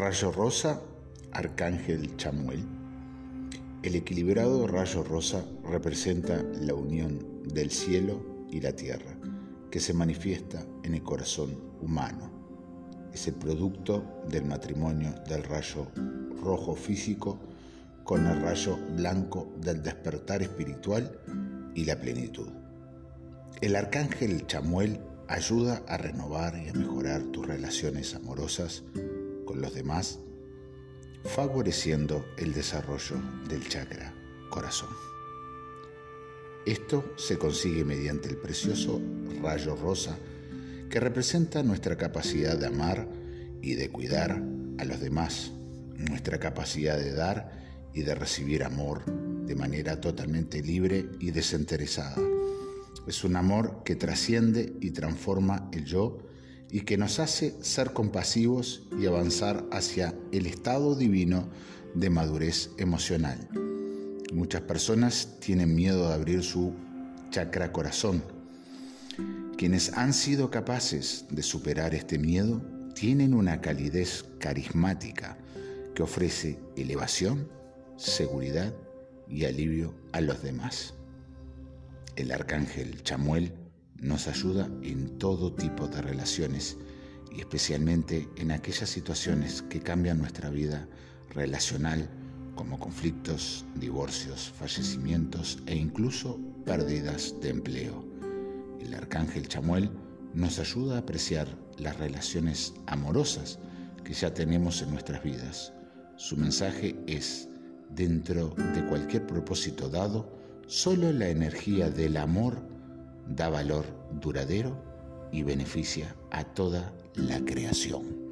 Rayo rosa, Arcángel Chamuel. El equilibrado rayo rosa representa la unión del cielo y la tierra, que se manifiesta en el corazón humano. Es el producto del matrimonio del rayo rojo físico con el rayo blanco del despertar espiritual y la plenitud. El arcángel Chamuel ayuda a renovar y a mejorar tus relaciones amorosas los demás, favoreciendo el desarrollo del chakra corazón. Esto se consigue mediante el precioso rayo rosa que representa nuestra capacidad de amar y de cuidar a los demás, nuestra capacidad de dar y de recibir amor de manera totalmente libre y desinteresada. Es un amor que trasciende y transforma el yo y que nos hace ser compasivos y avanzar hacia el estado divino de madurez emocional. Muchas personas tienen miedo de abrir su chakra corazón. Quienes han sido capaces de superar este miedo tienen una calidez carismática que ofrece elevación, seguridad y alivio a los demás. El arcángel Chamuel nos ayuda en todo tipo de relaciones y especialmente en aquellas situaciones que cambian nuestra vida relacional como conflictos, divorcios, fallecimientos e incluso pérdidas de empleo. El arcángel Chamuel nos ayuda a apreciar las relaciones amorosas que ya tenemos en nuestras vidas. Su mensaje es, dentro de cualquier propósito dado, solo la energía del amor da valor duradero y beneficia a toda la creación.